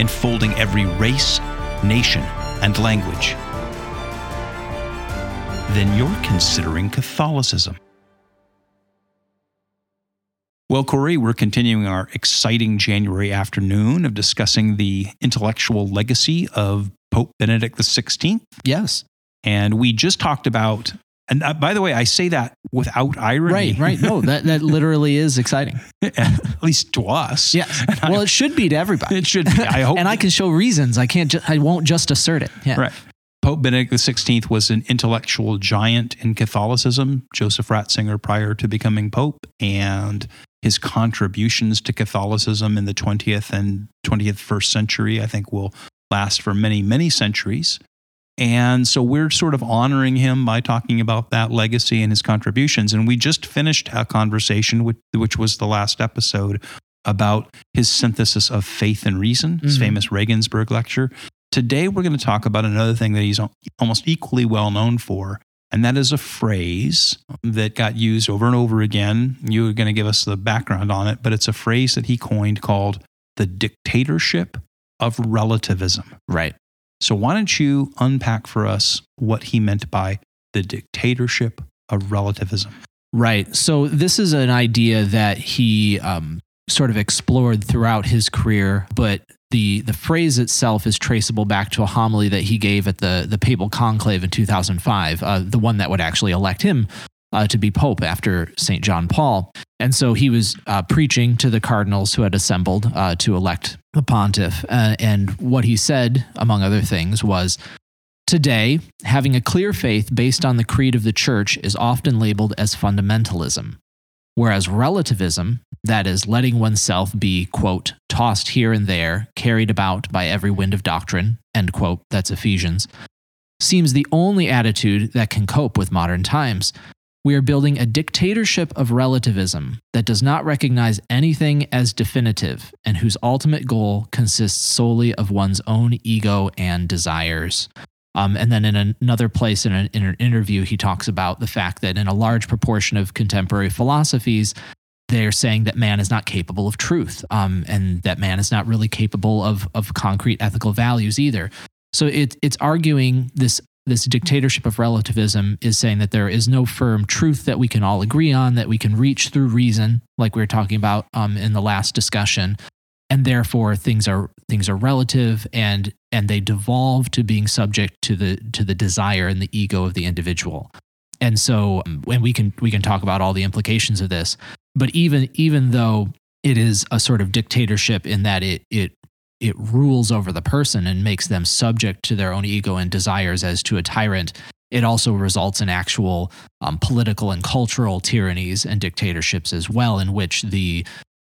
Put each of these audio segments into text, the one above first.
enfolding every race, nation, and language, then you're considering Catholicism. Well, Cory, we're continuing our exciting January afternoon of discussing the intellectual legacy of Pope Benedict XVI. Yes. And we just talked about, and uh, by the way, I say that without irony. Right, right. No, that, that literally is exciting. At least to us. Yes. Well, it should be to everybody. It should be. I hope. and I can show reasons. I can't. Ju- I won't just assert it. Yeah. Right. Pope Benedict XVI was an intellectual giant in Catholicism, Joseph Ratzinger prior to becoming Pope, and his contributions to Catholicism in the 20th and 21st century, I think, will last for many, many centuries. And so we're sort of honoring him by talking about that legacy and his contributions. And we just finished a conversation, which, which was the last episode, about his synthesis of faith and reason, his Mhm. famous Regensburg lecture. Today, we're going to talk about another thing that he's almost equally well known for, and that is a phrase that got used over and over again. You're going to give us the background on it, but it's a phrase that he coined called the dictatorship of relativism. Right. So, why don't you unpack for us what he meant by the dictatorship of relativism? Right. So this is an idea that he um, sort of explored throughout his career, but the the phrase itself is traceable back to a homily that he gave at the the papal conclave in 2005, uh, the one that would actually elect him uh, to be pope after Saint John Paul. And so he was uh, preaching to the cardinals who had assembled uh, to elect the pontiff, uh, and what he said, among other things, was. Today, having a clear faith based on the creed of the church is often labeled as fundamentalism, whereas relativism, that is, letting oneself be, quote, tossed here and there, carried about by every wind of doctrine, end quote, that's Ephesians, seems the only attitude that can cope with modern times. We are building a dictatorship of relativism that does not recognize anything as definitive and whose ultimate goal consists solely of one's own ego and desires. Um, and then in another place in an, in an interview, he talks about the fact that in a large proportion of contemporary philosophies, they're saying that man is not capable of truth um, and that man is not really capable of, of concrete ethical values either. So it, it's arguing this, this dictatorship of relativism is saying that there is no firm truth that we can all agree on, that we can reach through reason, like we were talking about um, in the last discussion. And therefore things are things are relative and and they devolve to being subject to the to the desire and the ego of the individual. And so when we can we can talk about all the implications of this. But even even though it is a sort of dictatorship in that it it it rules over the person and makes them subject to their own ego and desires as to a tyrant it also results in actual um, political and cultural tyrannies and dictatorships as well in which the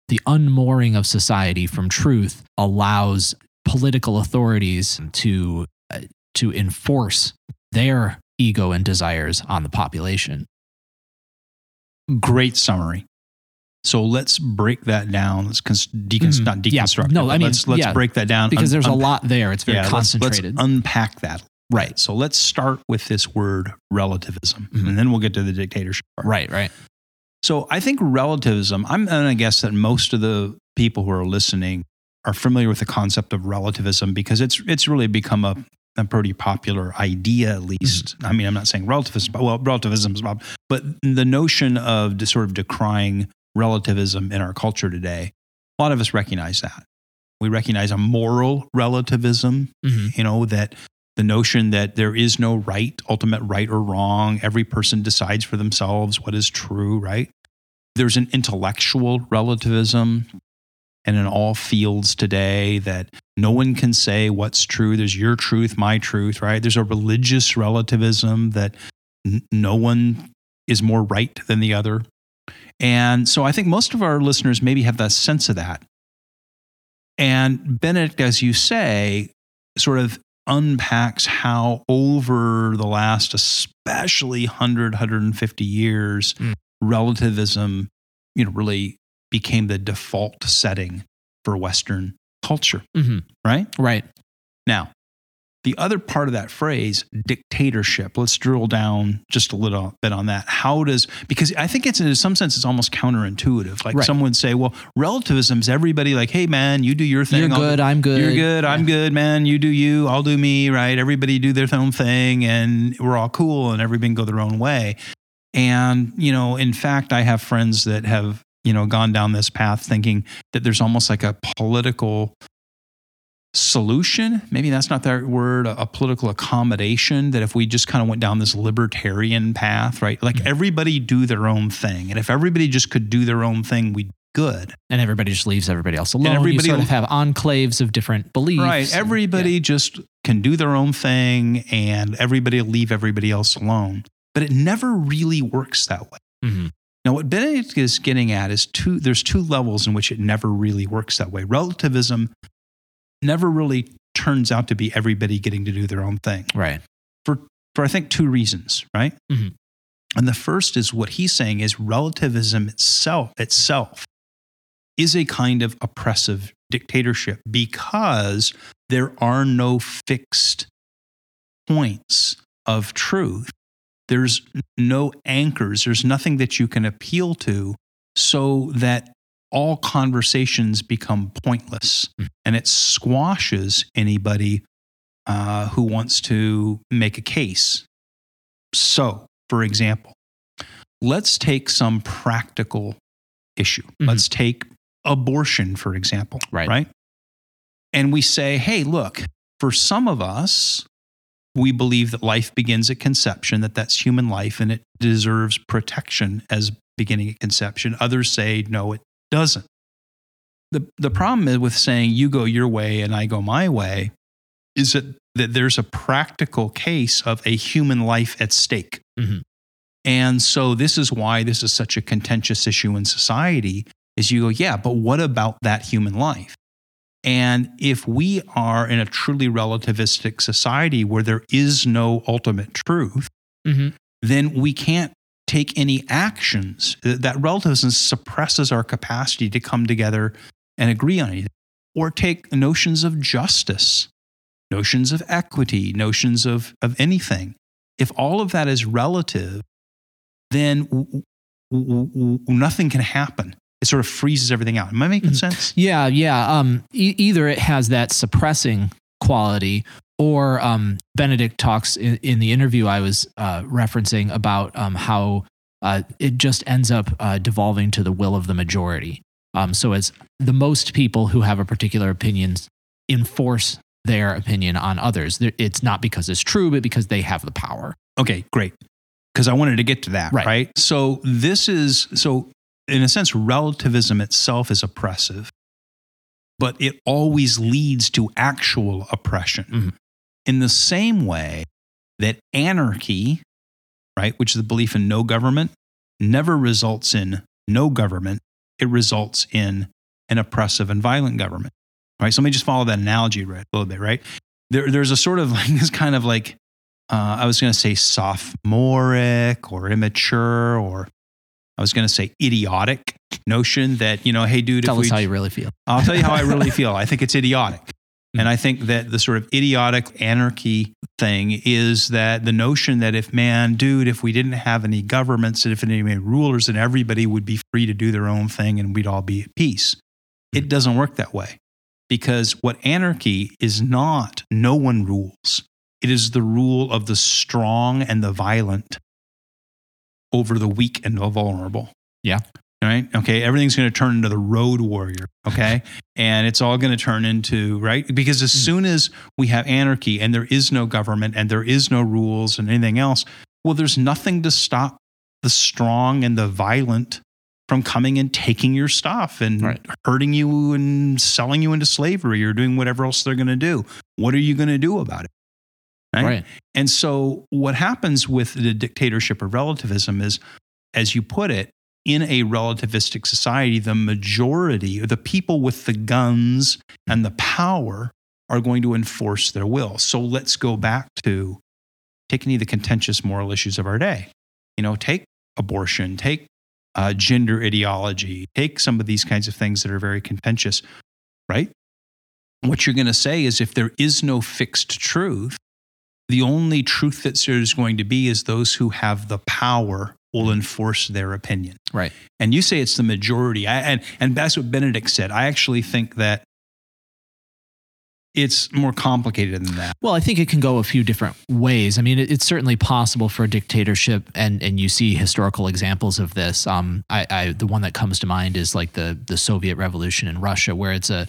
the unmooring of society from truth allows political authorities to uh, to enforce their ego and desires on the population. Great summary. So let's break that down. Let's cons- deconst- Mhm. not Yeah. deconstruct. No, it, I mean, let's let's yeah, break that down Because Un- there's a unpack- lot there. It's very yeah, let's- concentrated. Let's, unpack that. Right. So let's start with this word relativism, Mhm. and then we'll get to the dictatorship. part. right, right. So I think relativism, I'm going to guess that most of the people who are listening are familiar with the concept of relativism because it's it's really become a, a pretty popular idea, at least. I mean, I'm not saying relativism, but well, relativism is, but the notion of sort of decrying relativism in our culture today, a lot of us recognize that. We recognize a moral relativism, Mhm. you know, that the notion that there is no right, ultimate right or wrong. Every person decides for themselves what is true, right? There's an intellectual relativism and in all fields today that no one can say what's true. There's your truth, my truth, right? There's a religious relativism that n- no one is more right than the other. And so I think most of our listeners maybe have that sense of that. And Benedict, as you say, sort of unpacks how over the last especially 100 150 years Mm. relativism you know really became the default setting for western culture Mhm. right Right. now the other part of that phrase dictatorship let's drill down just a little bit on that how does because i think it's in some sense it's almost counterintuitive like Right. someone would say well relativism is everybody like hey man you do your thing You're I'll good. I'm good. you're good. I'm good, man. You do you. I'll do me. Right. Everybody do their own thing, and we're all cool, and everybody can go their own way. And you know, in fact, I have friends that have you know gone down this path, thinking that there's almost like a political solution. Maybe that's not the word. A, a political accommodation. That if we just kind of went down this libertarian path, right? Like Mhm. everybody do their own thing, and if everybody just could do their own thing, we'd good. And everybody just leaves everybody else alone. everybody- you sort of have enclaves of different beliefs. Right. and- Everybody just can do their own thing and everybody will leave everybody else alone. But it never really works that way. Yeah. Mhm. Now, what Benedict is getting at is two, there's two levels in which it never really works that way. Relativism never really turns out to be everybody getting to do their own thing Right. for for I think two reasons, right? Mhm. And the first is what he's saying is relativism itself itself is a kind of oppressive dictatorship because there are no fixed points of truth. There's no anchors. There's nothing that you can appeal to so that all conversations become pointless Mm. and it squashes anybody uh, who wants to make a case. So, for example, let's take some practical issue. Mhm. Let's take abortion, for example. Right. Right. And we say, hey, look, for some of us, we believe that life begins at conception, that that's human life and it deserves protection as beginning at conception. Others say, no, it doesn't. The, the problem is with saying you go your way and I go my way is that, that there's a practical case of a human life at stake. Mhm. And so this is why this is such a contentious issue in society is you go, yeah, but what about that human life? And if we are in a truly relativistic society where there is no ultimate truth, Mhm. then we can't take any actions. That relativism suppresses our capacity to come together and agree on anything, or take notions of justice, notions of equity, notions of, of anything. If all of that is relative, then w- w- w- nothing can happen. It sort of freezes everything out. Am I making Mhm. sense? Yeah, yeah. Um, e- either it has that suppressing quality, or um, Benedict talks in, in the interview I was uh, referencing about um, how uh, it just ends up uh, devolving to the will of the majority. Um, so it's the most people who have a particular opinion enforce their opinion on others. It's not because it's true, but because they have the power. Okay, great. Because I wanted to get to that, Right. right. So this is so in a sense, relativism itself is oppressive, but it always leads to actual oppression. Mhm. In the same way that anarchy, right, which is the belief in no government, never results in no government. It results in an oppressive and violent government. Right. So let me just follow that analogy right, a little bit, right? There, there's a sort of like this kind of like uh, I was going to say sophomoric or immature, or I was going to say idiotic notion that, you know, hey, dude, Tell us we, how you really feel. I'll tell you how I really feel. I think it's idiotic. And I think that the sort of idiotic anarchy thing is that the notion that if, man, dude, if we didn't have any governments and if any rulers, then everybody would be free to do their own thing and we'd all be at peace. It hmm. doesn't work that way because what anarchy is not, no one rules. It is the rule of the strong and the violent over the weak and the vulnerable. Yeah. Right. Okay. Everything's going to turn into the road warrior. Okay. and it's all going to turn into, right? Because as Mm. soon as we have anarchy and there is no government and there is no rules and anything else, well, there's nothing to stop the strong and the violent from coming and taking your stuff and Right. hurting you and selling you into slavery or doing whatever else they're going to do. What are you going to do about it? Right. And so, what happens with the dictatorship of relativism is, as you put it, in a relativistic society, the majority, or the people with the guns and the power, are going to enforce their will. So let's go back to take any of the contentious moral issues of our day. You know, take abortion, take uh, gender ideology, take some of these kinds of things that are very contentious, right? What you're going to say is if there is no fixed truth, the only truth that there's going to be is those who have the power will enforce their opinion. Right. And you say it's the majority. I, and, and that's what Benedict said. I actually think that it's more complicated than that. Well, I think it can go a few different ways. I mean, it, it's certainly possible for a dictatorship, and and you see historical examples of this. Um, I, I the one that comes to mind is like the the Soviet Revolution in Russia, where it's a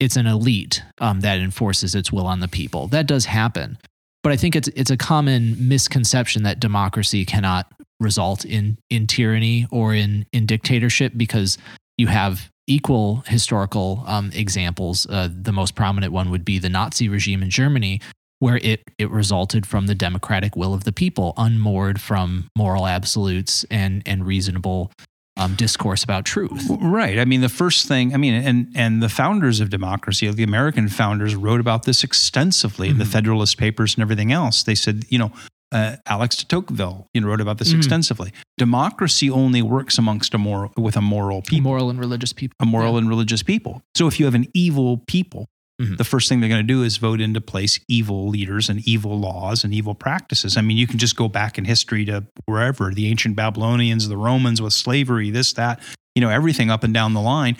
it's an elite um, that enforces its will on the people. That does happen, but I think it's it's a common misconception that democracy cannot result in in tyranny or in in dictatorship because you have equal historical um, examples. Uh, the most prominent one would be the Nazi regime in Germany, where it, it resulted from the democratic will of the people, unmoored from moral absolutes and, and reasonable um, discourse about truth. Right. I mean, the first thing, I mean, and and the founders of democracy, the American founders, wrote about this extensively mm-hmm. in the Federalist Papers and everything else. They said, you know, uh, Alex de Tocqueville you know, wrote about this mm. extensively. Democracy only works amongst a moral with a moral people, moral and religious people, a moral yeah. and religious people. So if you have an evil people, mm-hmm. the first thing they're going to do is vote into place evil leaders and evil laws and evil practices. I mean, you can just go back in history to wherever the ancient Babylonians, the Romans with slavery, this, that, you know, everything up and down the line.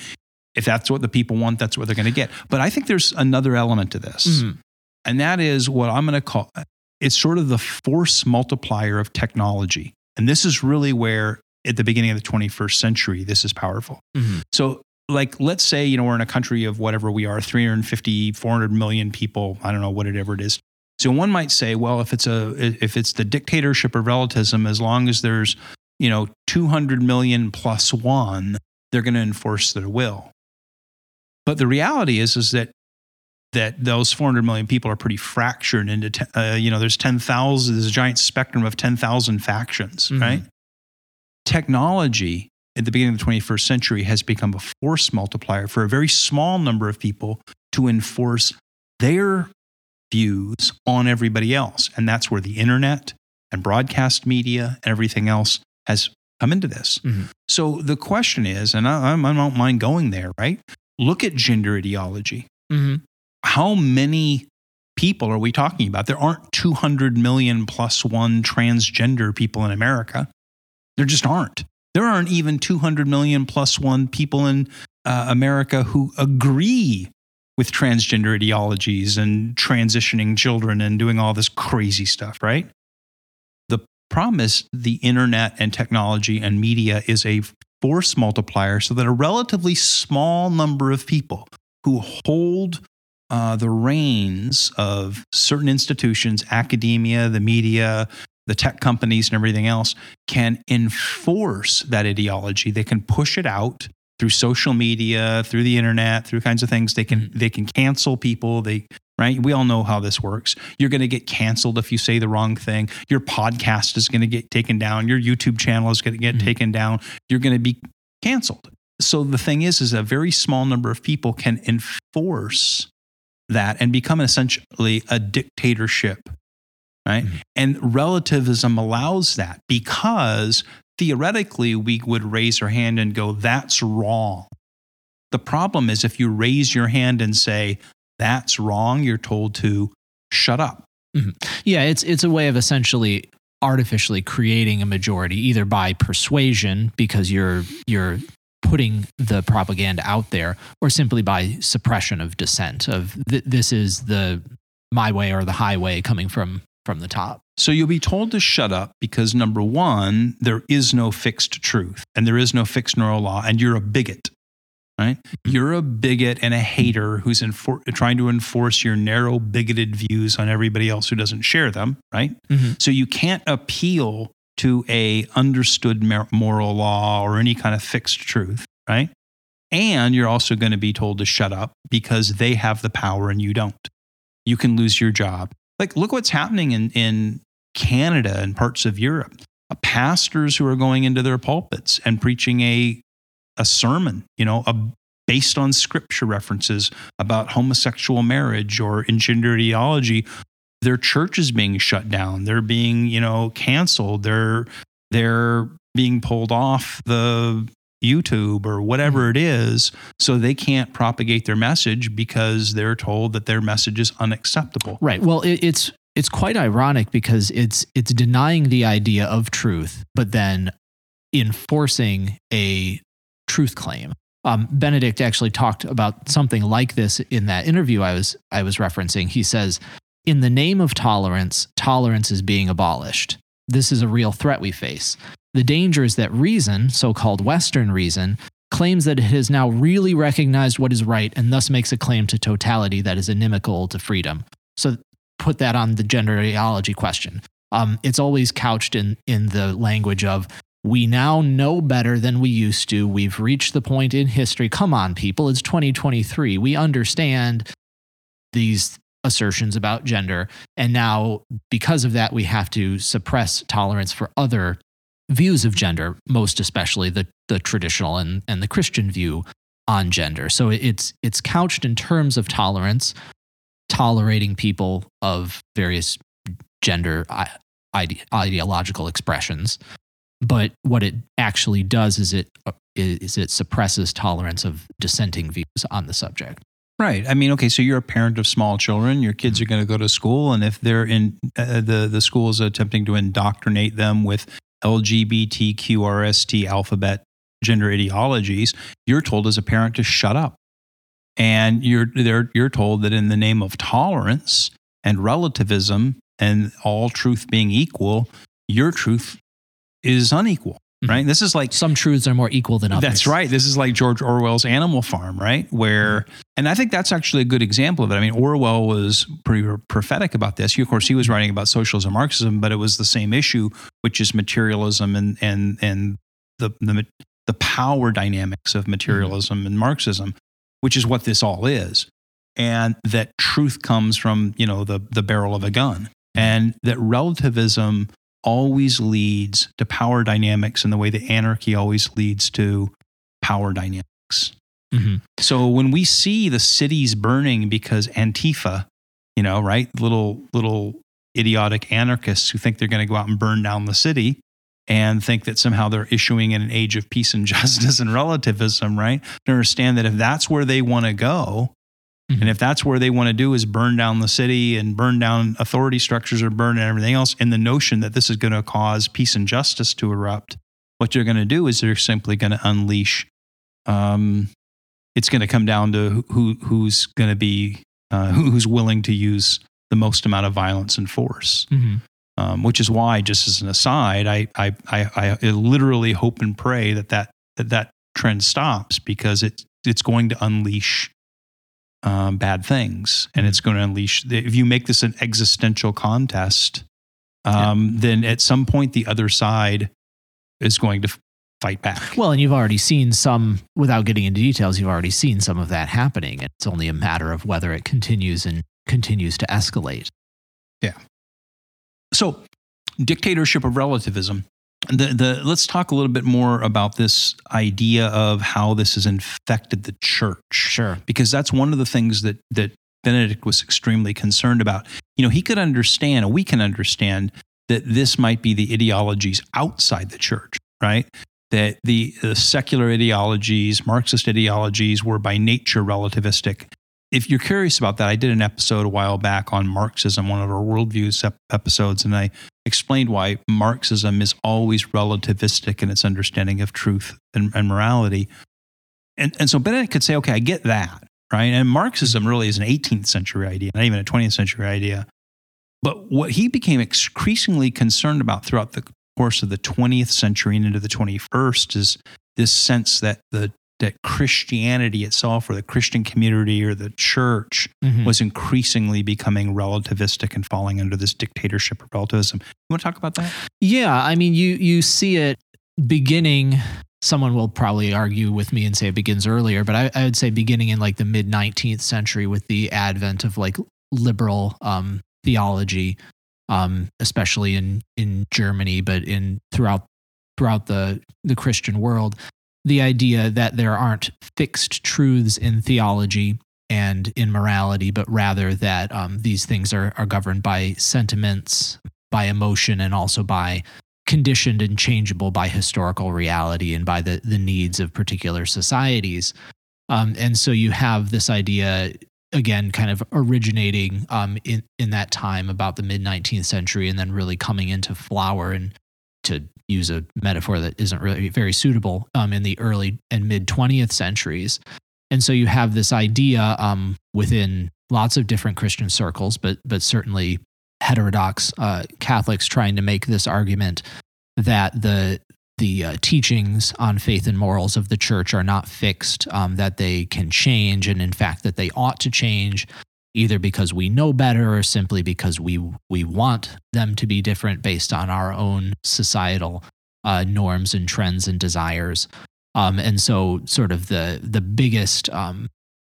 If that's what the people want, that's what they're going to get. But I think there's another element to this. Mm-hmm. And that is what I'm going to call it's sort of the force multiplier of technology. And this is really where, at the beginning of the 21st century, this is powerful. Mm-hmm. So, like, let's say, you know, we're in a country of whatever we are 350, 400 million people, I don't know, whatever it is. So one might say, well, if it's a if it's the dictatorship of relativism, as long as there's you know 200 million plus one, they're going to enforce their will. But the reality is, is that that those 400 million people are pretty fractured into, uh, you know, there's 10,000, there's a giant spectrum of 10,000 factions, mm-hmm. right? Technology at the beginning of the 21st century has become a force multiplier for a very small number of people to enforce their views on everybody else. And that's where the internet and broadcast media and everything else has come into this. Mm-hmm. So the question is, and I, I, don't mind going there, right? Look at gender ideology. Mm-hmm how many people are we talking about? There aren't 200 million plus one transgender people in America. There just aren't. There aren't even 200 million plus one people in uh, America who agree with transgender ideologies and transitioning children and doing all this crazy stuff, right? The problem is the internet and technology and media is a force multiplier so that a relatively small number of people who hold uh, the reins of certain institutions, academia, the media, the tech companies, and everything else can enforce that ideology. They can push it out through social media, through the internet, through kinds of things. They can mm-hmm. they can cancel people. They right. We all know how this works. You're going to get canceled if you say the wrong thing. Your podcast is going to get taken down. Your YouTube channel is going to get mm-hmm. taken down. You're going to be canceled. So the thing is, is a very small number of people can enforce that and become essentially a dictatorship. Right. Mm-hmm. And relativism allows that because theoretically we would raise our hand and go, that's wrong. The problem is if you raise your hand and say, that's wrong, you're told to shut up. Mm-hmm. Yeah, it's it's a way of essentially artificially creating a majority either by persuasion because you're you're putting the propaganda out there or simply by suppression of dissent of th- this is the my way or the highway coming from from the top. So you'll be told to shut up because number 1 there is no fixed truth and there is no fixed moral law and you're a bigot. Right? Mm-hmm. You're a bigot and a hater who's infor- trying to enforce your narrow bigoted views on everybody else who doesn't share them, right? Mm-hmm. So you can't appeal to a understood moral law or any kind of fixed truth, right? And you're also going to be told to shut up because they have the power and you don't. You can lose your job. Like, look what's happening in, in Canada and parts of Europe. Uh, pastors who are going into their pulpits and preaching a, a sermon, you know, a, based on scripture references about homosexual marriage or in gender ideology, their church is being shut down. They're being, you know, canceled. They're they're being pulled off the YouTube or whatever it is, so they can't propagate their message because they're told that their message is unacceptable. Right. Well, it, it's it's quite ironic because it's it's denying the idea of truth, but then enforcing a truth claim. Um, Benedict actually talked about something like this in that interview I was I was referencing. He says, "In the name of tolerance, tolerance is being abolished. This is a real threat we face. The danger is that reason, so called Western reason, claims that it has now really recognized what is right and thus makes a claim to totality that is inimical to freedom. So put that on the gender ideology question. Um, it's always couched in, in the language of, we now know better than we used to. We've reached the point in history. Come on, people, it's 2023. We understand these assertions about gender. And now, because of that, we have to suppress tolerance for other views of gender, most especially the, the traditional and, and the Christian view on gender. So it's it's couched in terms of tolerance, tolerating people of various gender ide- ideological expressions. But what it actually does is it uh, is it suppresses tolerance of dissenting views on the subject. Right. I mean, okay, so you're a parent of small children. Your kids are going to go to school, and if they're in uh, the the school is attempting to indoctrinate them with LGBTQRST alphabet gender ideologies, you're told as a parent to shut up. And you're, you're told that in the name of tolerance and relativism and all truth being equal, your truth is unequal. Mm-hmm. right? This is like some truths are more equal than others. That's right. This is like George Orwell's Animal Farm, right? Where, mm-hmm. and I think that's actually a good example of it. I mean, Orwell was pretty prophetic about this. He, of course, he was writing about socialism, Marxism, but it was the same issue, which is materialism and and and the the the power dynamics of materialism mm-hmm. and Marxism, which is what this all is, and that truth comes from you know the the barrel of a gun, mm-hmm. and that relativism always leads to power dynamics in the way that anarchy always leads to power dynamics. Mm-hmm. So when we see the cities burning because Antifa, you know, right, little little idiotic anarchists who think they're going to go out and burn down the city and think that somehow they're issuing in an age of peace and justice and relativism, right? To understand that if that's where they want to go, Mm-hmm. And if that's where they want to do is burn down the city and burn down authority structures or burn and everything else, in the notion that this is going to cause peace and justice to erupt, what you're going to do is they're simply going to unleash. Um, it's going to come down to who who's going to be uh, who's willing to use the most amount of violence and force. Mm-hmm. Um, which is why, just as an aside, I, I, I, I literally hope and pray that that, that that trend stops because it, it's going to unleash um, bad things, and it's going to unleash. If you make this an existential contest, um, yeah. then at some point the other side is going to fight back. Well, and you've already seen some, without getting into details, you've already seen some of that happening. It's only a matter of whether it continues and continues to escalate. Yeah. So, dictatorship of relativism the, the let's talk a little bit more about this idea of how this has infected the church. Sure. Because that's one of the things that that Benedict was extremely concerned about. You know, he could understand, and we can understand that this might be the ideologies outside the church, right? That the, the secular ideologies, Marxist ideologies, were by nature relativistic, if you're curious about that, I did an episode a while back on Marxism, one of our worldviews episodes, and I explained why Marxism is always relativistic in its understanding of truth and, and morality. And, and so Benedict could say, okay, I get that, right? And Marxism really is an 18th century idea, not even a 20th century idea. But what he became increasingly concerned about throughout the course of the 20th century and into the 21st is this sense that the that Christianity itself or the Christian community or the church mm-hmm. was increasingly becoming relativistic and falling under this dictatorship of relativism. You want to talk about that? Yeah, I mean you you see it beginning someone will probably argue with me and say it begins earlier, but I, I would say beginning in like the mid 19th century with the advent of like liberal um, theology, um, especially in in Germany, but in throughout throughout the the Christian world the idea that there aren't fixed truths in theology and in morality, but rather that um, these things are, are governed by sentiments, by emotion, and also by conditioned and changeable by historical reality and by the, the needs of particular societies. Um, and so you have this idea again kind of originating um, in, in that time about the mid 19th century and then really coming into flower and to use a metaphor that isn't really very suitable um, in the early and mid 20th centuries. And so you have this idea um, within lots of different christian circles but but certainly heterodox uh, catholics trying to make this argument that the the uh, teachings on faith and morals of the church are not fixed, um, that they can change, and in fact, that they ought to change either because we know better or simply because we, we want them to be different based on our own societal uh, norms and trends and desires. Um, and so, sort of the, the biggest um,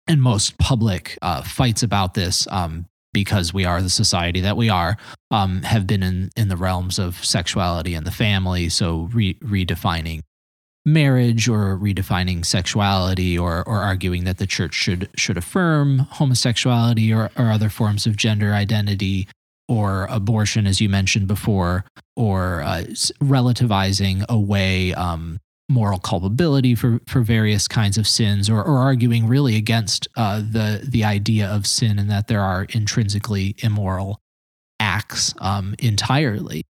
and most public uh, fights about this um, because we are the society that we are, um, have been in, in the realms of sexuality and the family. So re- redefining marriage or redefining sexuality or, or arguing that the church should, should affirm homosexuality or, or other forms of gender identity or abortion, as you mentioned before, or uh, relativizing away um, moral culpability for, for various kinds of sins or, or arguing really against uh, the, the idea of sin and that there are intrinsically immoral acts um, entirely.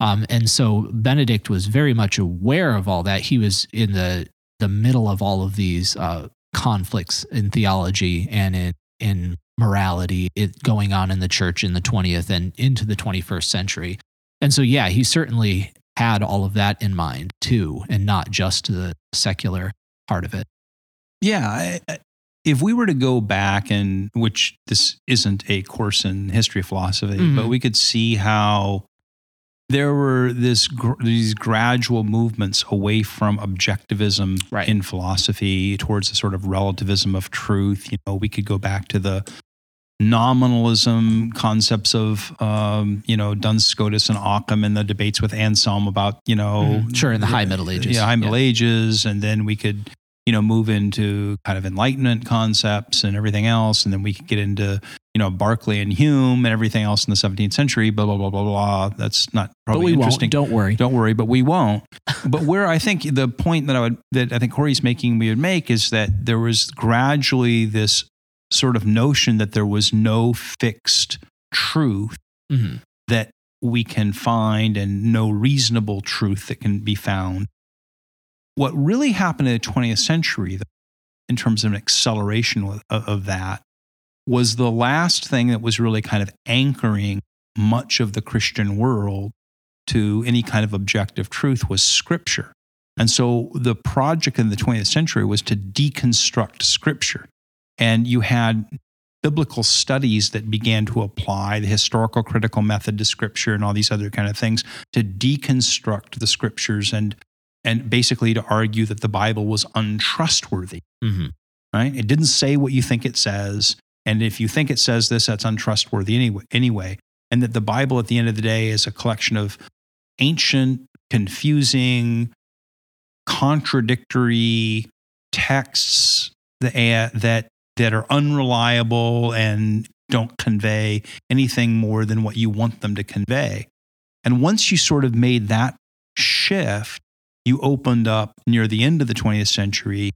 Um, and so Benedict was very much aware of all that. He was in the, the middle of all of these uh, conflicts in theology and in, in morality it, going on in the church in the 20th and into the 21st century. And so, yeah, he certainly had all of that in mind too, and not just the secular part of it. Yeah. If we were to go back and, which this isn't a course in history of philosophy, mm-hmm. but we could see how there were this these gradual movements away from objectivism right. in philosophy towards a sort of relativism of truth. You know, we could go back to the nominalism concepts of um, you know Duns Scotus and Occam and the debates with Anselm about you know mm, sure in the High Middle Ages yeah High Middle yeah. Ages and then we could you know move into kind of Enlightenment concepts and everything else and then we could get into you know Berkeley and Hume and everything else in the 17th century blah blah blah blah blah that's not probably but we interesting won't. don't worry don't worry but we won't but where I think the point that I would that I think Cory's making we would make is that there was gradually this sort of notion that there was no fixed truth mm-hmm. that we can find and no reasonable truth that can be found. What really happened in the 20th century, in terms of an acceleration of, that, was the last thing that was really kind of anchoring much of the Christian world to any kind of objective truth was scripture. And so the project in the 20th century was to deconstruct scripture. And you had biblical studies that began to apply the historical critical method to scripture and all these other kind of things to deconstruct the scriptures and and basically to argue that the Bible was untrustworthy. Mm-hmm. Right? It didn't say what you think it says. And if you think it says this, that's untrustworthy anyway, anyway. And that the Bible at the end of the day is a collection of ancient, confusing, contradictory texts that, that that are unreliable and don't convey anything more than what you want them to convey. And once you sort of made that shift, you opened up near the end of the 20th century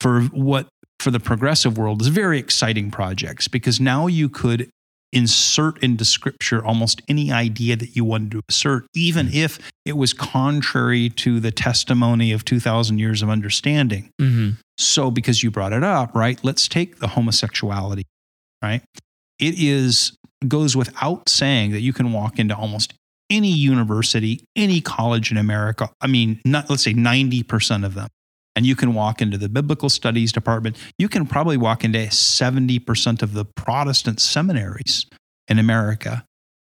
for what for the progressive world is very exciting projects because now you could insert into scripture almost any idea that you wanted to assert, even mm-hmm. if it was contrary to the testimony of 2,000 years of understanding. Mm-hmm. So, because you brought it up, right, let's take the homosexuality, right? It is goes without saying that you can walk into almost any university, any college in America. I mean, not, let's say 90% of them and you can walk into the biblical studies department. You can probably walk into 70% of the Protestant seminaries in America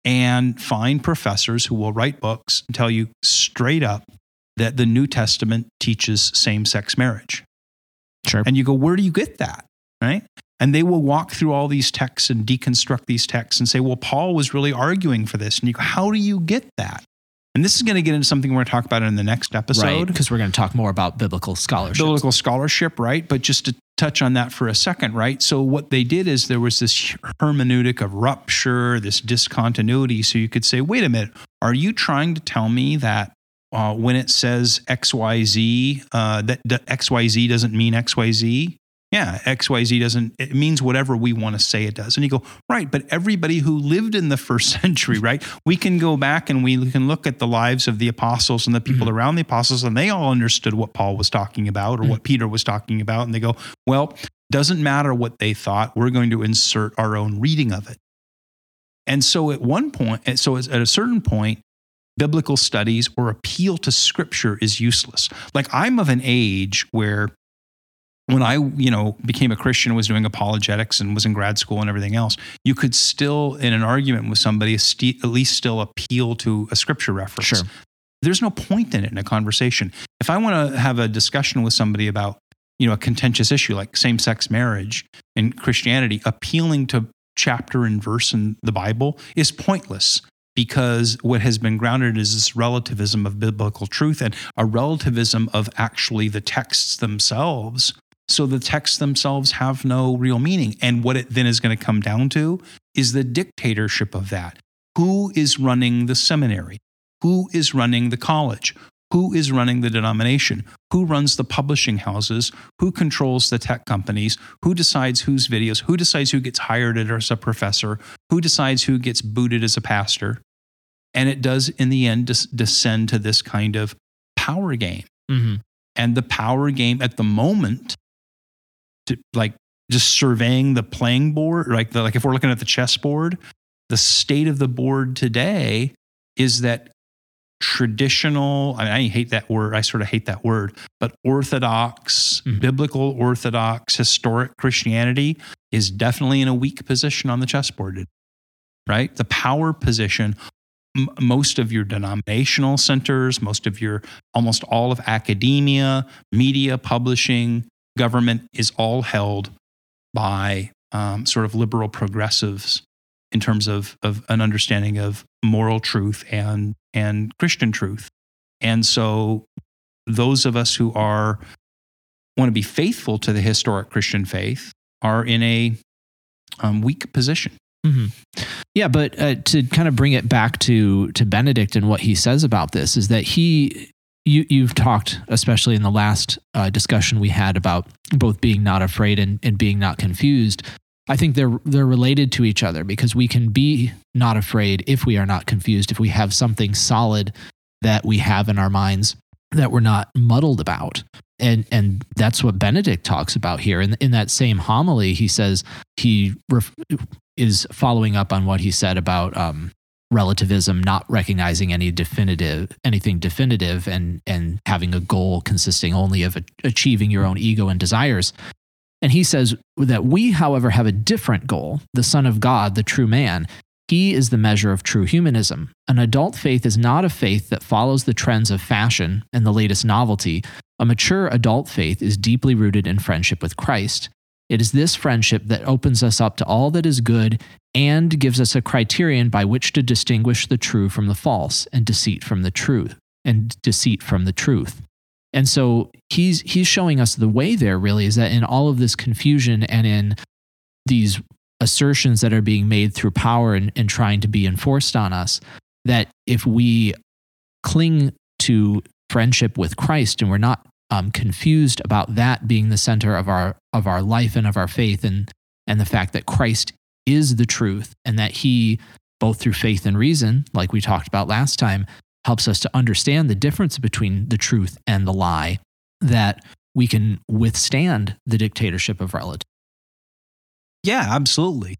and find professors who will write books and tell you straight up that the New Testament teaches same sex marriage. Sure. And you go, where do you get that? Right. And they will walk through all these texts and deconstruct these texts and say, well, Paul was really arguing for this. And you go, how do you get that? and this is going to get into something we're going to talk about in the next episode Because we're going to talk more about biblical scholarship. biblical scholarship, right? But just to touch on that for a second, right? So what they did is there was this hermeneutic of rupture, this discontinuity. So you could say, wait a minute, are you trying to tell me that uh, when it says X Y Z, uh, that, that X Y Z doesn't mean X Y Z? Yeah, X Y Z doesn't. It means whatever we want to say it does. And you go right, but everybody who lived in the first century, right? We can go back and we can look at the lives of the apostles and the people mm-hmm. around the apostles, and they all understood what Paul was talking about or mm. what Peter was talking about. And they go, well, doesn't matter what they thought. We're going to insert our own reading of it. And so at one point, so at a certain point, biblical studies or appeal to scripture is useless. Like I'm of an age where when I, you know, became a Christian, was doing apologetics and was in grad school and everything else, you could still, in an argument with somebody, at least still appeal to a scripture reference. Sure. There's no point in it in a conversation. If I want to have a discussion with somebody about, you know, a contentious issue like same-sex marriage and Christianity, appealing to chapter and verse in the Bible is pointless because what has been grounded is this relativism of biblical truth and a relativism of actually the texts themselves. So the texts themselves have no real meaning. And what it then is going to come down to is the dictatorship of that. Who is running the seminary? Who is running the college? Who is running the denomination? Who runs the publishing houses? Who controls the tech companies? Who decides whose videos? Who decides who gets hired as a professor? Who decides who gets booted as a pastor? And it does, in the end, des- descend to this kind of power game. hmm And the power game at the moment, to like just surveying the playing board, like the, like if we're looking at the chessboard, the state of the board today is that traditional. I, mean, I hate that word. I sort of hate that word, but orthodox, Mhm. biblical orthodox, historic Christianity is definitely in a weak position on the chessboard. Right, the power position m- most of your denominational centers, most of your, almost all of academia, media, publishing, government is all held by um, sort of liberal progressives in terms of, of an understanding of moral truth and, and Christian truth. And so those of us who are want to be faithful to the historic Christian faith are in a um, weak position. hmm Yeah, but uh, to kind of bring it back to to Benedict and what he says about this is that he you you've talked especially in the last uh, discussion we had about both being not afraid and, and being not confused. I think they're they're related to each other because we can be not afraid if we are not confused if we have something solid that we have in our minds that we're not muddled about. And and that's what Benedict talks about here. In in that same homily, he says he ref, is following up on what he said about um, relativism, not recognizing any definitive anything definitive, and and having a goal consisting only of achieving your own ego and desires. And he says that we, however, have a different goal: the Son of God, the true man. He is the measure of true humanism. An adult faith is not a faith that follows the trends of fashion and the latest novelty. A mature adult faith is deeply rooted in friendship with Christ. It is this friendship that opens us up to all that is good and gives us a criterion by which to distinguish the true from the false and deceit from the truth and deceit from the truth. And so he's he's showing us the way there really is that in all of this confusion and in these assertions that are being made through power and, and trying to be enforced on us, that if we cling to friendship with Christ and we're not um, confused about that being the center of our of our life and of our faith and and the fact that Christ is the truth and that he both through faith and reason like we talked about last time helps us to understand the difference between the truth and the lie that we can withstand the dictatorship of relative Yeah, absolutely.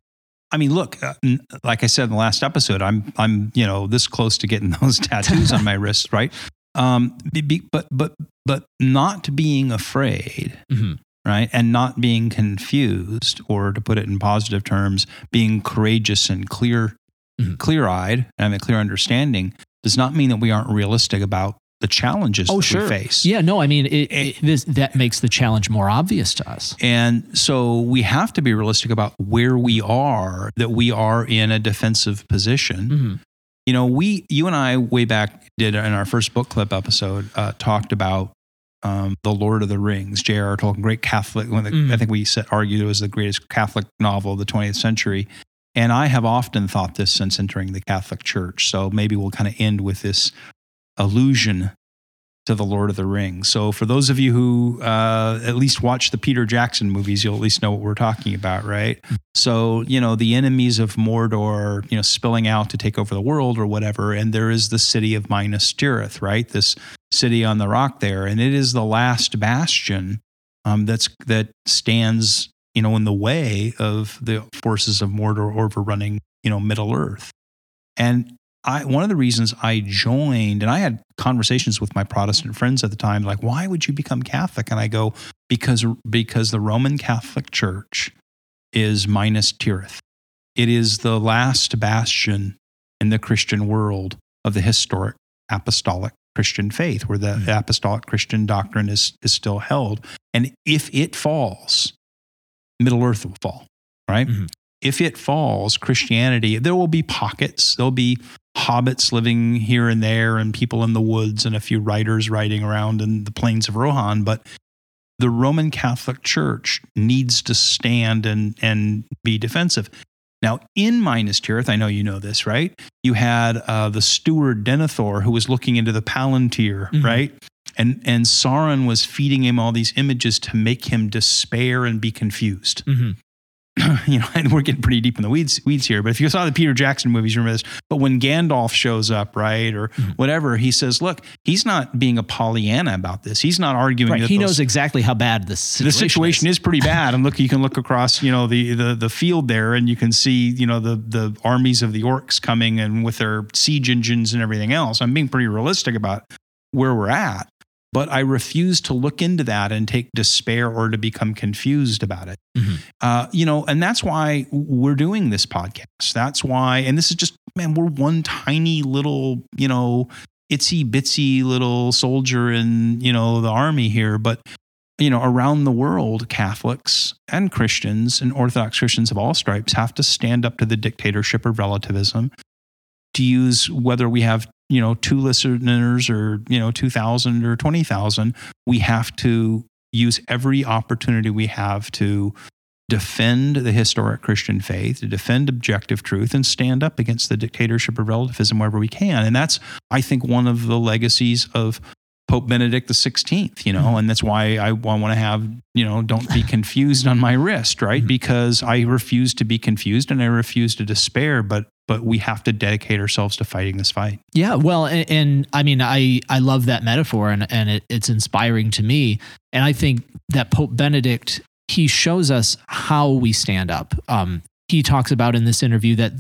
I mean, look, uh, like I said in the last episode, I'm I'm you know this close to getting those tattoos on my wrist, right? Um, be- be- but but but not being afraid, Mhm. Right, and not being confused, or to put it in positive terms, being courageous and clear, Mhm. clear eyed, and having a clear understanding, does not mean that we aren't realistic about the challenges Oh, that sure. we face. yeah no i mean it, it, this, that makes the challenge more obvious to us And so we have to be realistic about where we are, that we are in a defensive position. Mhm. You know, we, you and I, way back, did in our first book clip episode, uh, talked about um, the Lord of the Rings, J.R.R. Tolkien, great Catholic. One of the, Mm. I think we said, argued it was the greatest Catholic novel of the 20th century. And I have often thought this since entering the Catholic Church. So maybe we'll kind of end with this allusion to the Lord of the Rings. So for those of you who uh, at least watch the Peter Jackson movies, you'll at least know what we're talking about, right? So you know the enemies of Mordor, you know, spilling out to take over the world or whatever, and there is the city of Minas Tirith, right? This city on the rock there, and it is the last bastion um, that's that stands, you know, in the way of the forces of Mordor overrunning, you know, Middle Earth. And I, one of the reasons I joined, and I had conversations with my Protestant friends at the time, like, why would you become Catholic? And I go, because because the Roman Catholic Church is Minas Tirith. It is the last bastion in the Christian world of the historic apostolic Christian faith, where the Mhm. apostolic Christian doctrine is is still held. And if it falls, Middle Earth will fall, right? Mhm. If it falls, Christianity, there will be pockets. There'll be hobbits living here and there, and people in the woods, and a few writers riding around in the plains of Rohan. But the Roman Catholic Church needs to stand and, and be defensive. Now, in Minas Tirith, I know you know this, right? You had uh, the steward Denethor who was looking into the Palantir, Mhm. right? And, and Sauron was feeding him all these images to make him despair and be confused Mhm. you know, and we're getting pretty deep in the weeds weeds here. But if you saw the Peter Jackson movies, you remember this. But when Gandalf shows up, right, or Mhm. whatever, he says, "Look, he's not being a Pollyanna about this. He's not arguing Right. He those- knows exactly how bad the the situation, situation is. pretty bad. And look, you can look across, you know, the the the field there, and you can see, you know, the the armies of the orcs coming and with their siege engines and everything else. I'm being pretty realistic about where we're at. But I refuse to look into that and take despair or to become confused about it. Mhm. Uh, you know, and that's why we're doing this podcast. That's why, and this is just, man, we're one tiny little, you know, itsy bitsy little soldier in, you know, the army here. But you know, around the world, Catholics and Christians and Orthodox Christians of all stripes have to stand up to the dictatorship of relativism. To use whether we have, you know, two listeners or, you know, 2,000 or 20,000, we have to use every opportunity we have to defend the historic Christian faith, to defend objective truth, and stand up against the dictatorship of relativism wherever we can. And that's, I think, one of the legacies of Pope Benedict the Sixteenth, you know, and that's why I, want to have, you know, don't be confused on my wrist, right? Mhm. Because I refuse to be confused and I refuse to despair, but but we have to dedicate ourselves to fighting this fight. Yeah, well, and, and I mean, I I love that metaphor, and and it, it's inspiring to me. And I think that Pope Benedict he shows us how we stand up. Um, he talks about in this interview that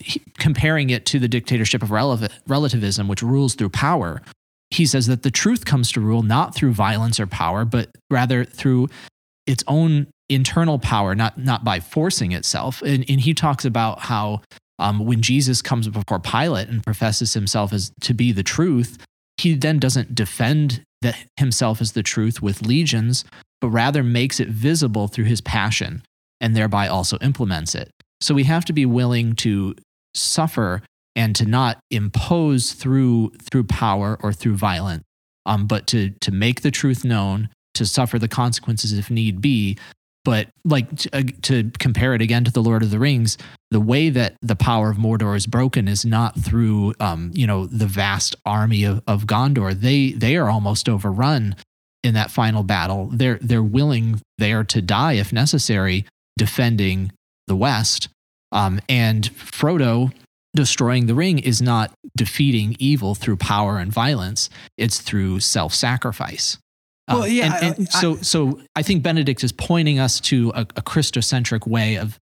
he, comparing it to the dictatorship of relev- relativism, which rules through power. He says that the truth comes to rule not through violence or power, but rather through its own internal power, not not by forcing itself. And, and he talks about how um, when Jesus comes before Pilate and professes himself as to be the truth, he then doesn't defend the, himself as the truth with legions, but rather makes it visible through his passion and thereby also implements it. So we have to be willing to suffer and to not impose through through power or through violence, um, but to to make the truth known, to suffer the consequences if need be. But like to, uh, to compare it again to the Lord of the Rings, the way that the power of Mordor is broken is not through um, you know the vast army of, of Gondor. They they are almost overrun in that final battle. They're they're willing there to die if necessary, defending the West. Um, and Frodo destroying the ring is not defeating evil through power and violence. It's through self-sacrifice. Um, Well, yeah, and- and I- so so I think Benedict is pointing us to a, a Christocentric way of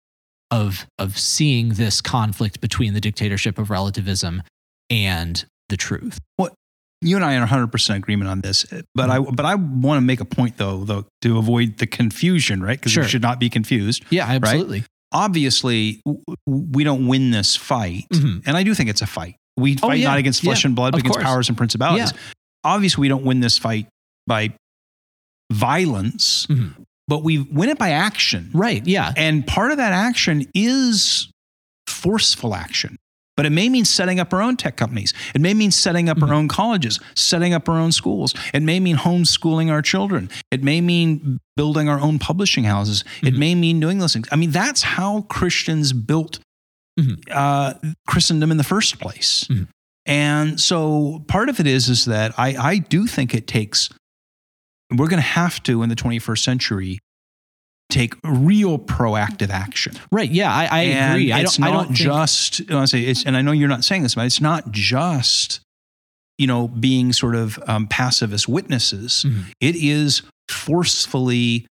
of of seeing this conflict between the dictatorship of relativism and the truth. You and I are 100% agreement on this, but I but I want to make a point though, though to avoid the confusion, right? Because Sure. we should not be confused. Yeah, absolutely. Obviously, w- w- we don't win this fight, Mhm. and I do think it's a fight. We Oh, fight yeah. not against flesh Yeah, and blood, but against course. powers and principalities. Obviously, we don't win this fight by violence, Mhm. but we win it by action. Right. Yeah. And part of that action is forceful action. But it may mean setting up our own tech companies. It may mean setting up Mm-hmm. our own colleges, setting up our own schools. It may mean homeschooling our children. It may mean building our own publishing houses. It Mhm. may mean doing those things. I mean, that's how Christians built Mhm. uh, Christendom in the first place. Mhm. And so part of it is is that I, I do think it takes we're going to have to in the 21st century take real proactive action. Right. Yeah, I, I agree. I It's don't. I don't just. To say it's, and I know you're not saying this, but it's not just, you know, being sort of um, pacifist witnesses. Mhm. It is forcefully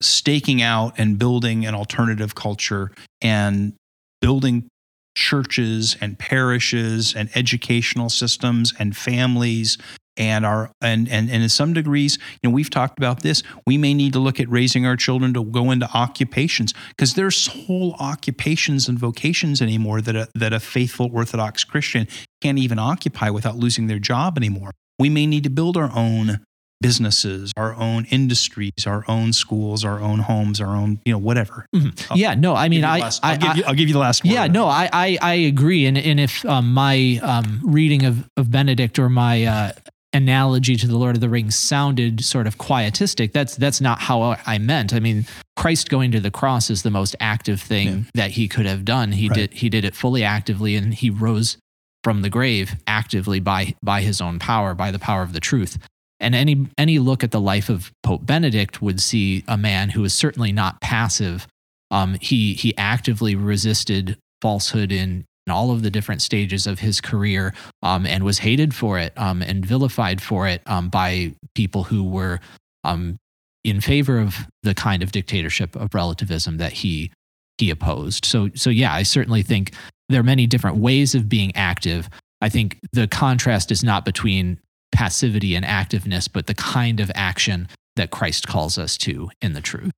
staking out and building an alternative culture and building churches and parishes and educational systems and families and our and and and in some degrees you know we've talked about this we may need to look at raising our children to go into occupations because there's whole occupations and vocations anymore that a, that a faithful orthodox christian can't even occupy without losing their job anymore we may need to build our own businesses our own industries our own schools our own homes our own you know whatever Mhm. Yeah. No. I mean, I. last- I, I'll, give you, I'll give you the last word Yeah, no, I, I, I agree. And, and if um, my um, reading of, of Benedict or my uh, analogy to the Lord of the Rings sounded sort of quietistic, that's, that's not how I meant. I mean, Christ going to the cross is the most active thing Yeah. that he could have done. He Right. did, he did it fully actively and he rose from the grave actively by, by his own power, by the power of the truth. And any, any look at the life of Pope Benedict would see a man who is certainly not passive um, he he actively resisted falsehood in, in all of the different stages of his career um, and was hated for it um, and vilified for it um, by people who were um, in favor of the kind of dictatorship of relativism that he he opposed. So so yeah, I certainly think there are many different ways of being active. I think the contrast is not between passivity and activeness, but the kind of action that Christ calls us to in the truth.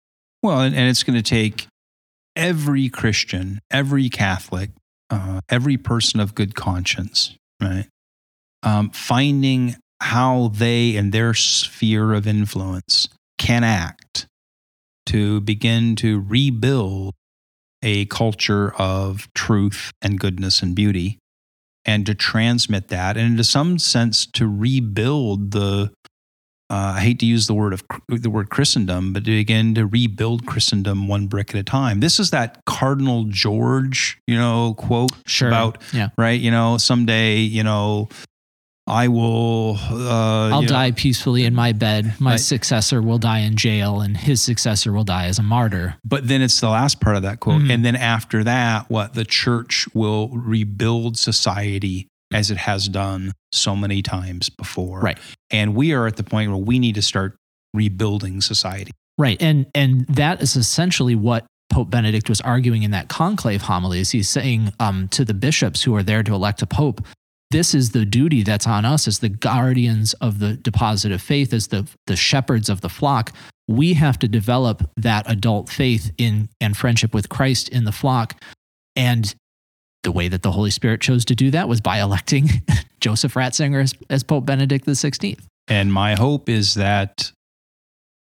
Well, and, and it's going to take every Christian, every Catholic, uh, every person of good conscience, right? Um, finding how they and their sphere of influence can act to begin to rebuild a culture of truth and goodness and beauty and to transmit that and to some sense to rebuild the uh, I hate to use the word of the word Christendom, but to begin to rebuild Christendom one brick at a time. This is that Cardinal George, you know, quote Sure. about Yeah. right. You know, someday, you know, I will. Uh, I'll you know, die peacefully in my bed. My Right. successor will die in jail, and his successor will die as a martyr. But then it's the last part of that quote, Mhm. and then after that, what the church will rebuild society as it has done so many times before. Right. And we are at the point where we need to start rebuilding society. Right. And and that is essentially what Pope Benedict was arguing in that conclave homily. Is he's saying um, to the bishops who are there to elect a pope, this is the duty that's on us as the guardians of the deposit of faith, as the the shepherds of the flock. We have to develop that adult faith in and friendship with Christ in the flock. And the way that the Holy Spirit chose to do that was by electing Joseph Ratzinger as, as Pope Benedict XVI. And my hope is that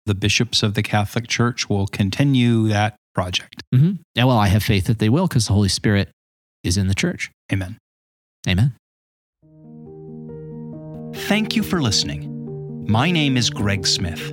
the bishops of the Catholic Church will continue that project. Mm-hmm. Yeah, well, I have faith that they will because the Holy Spirit is in the church. Amen. Amen. Thank you for listening. My name is Greg Smith.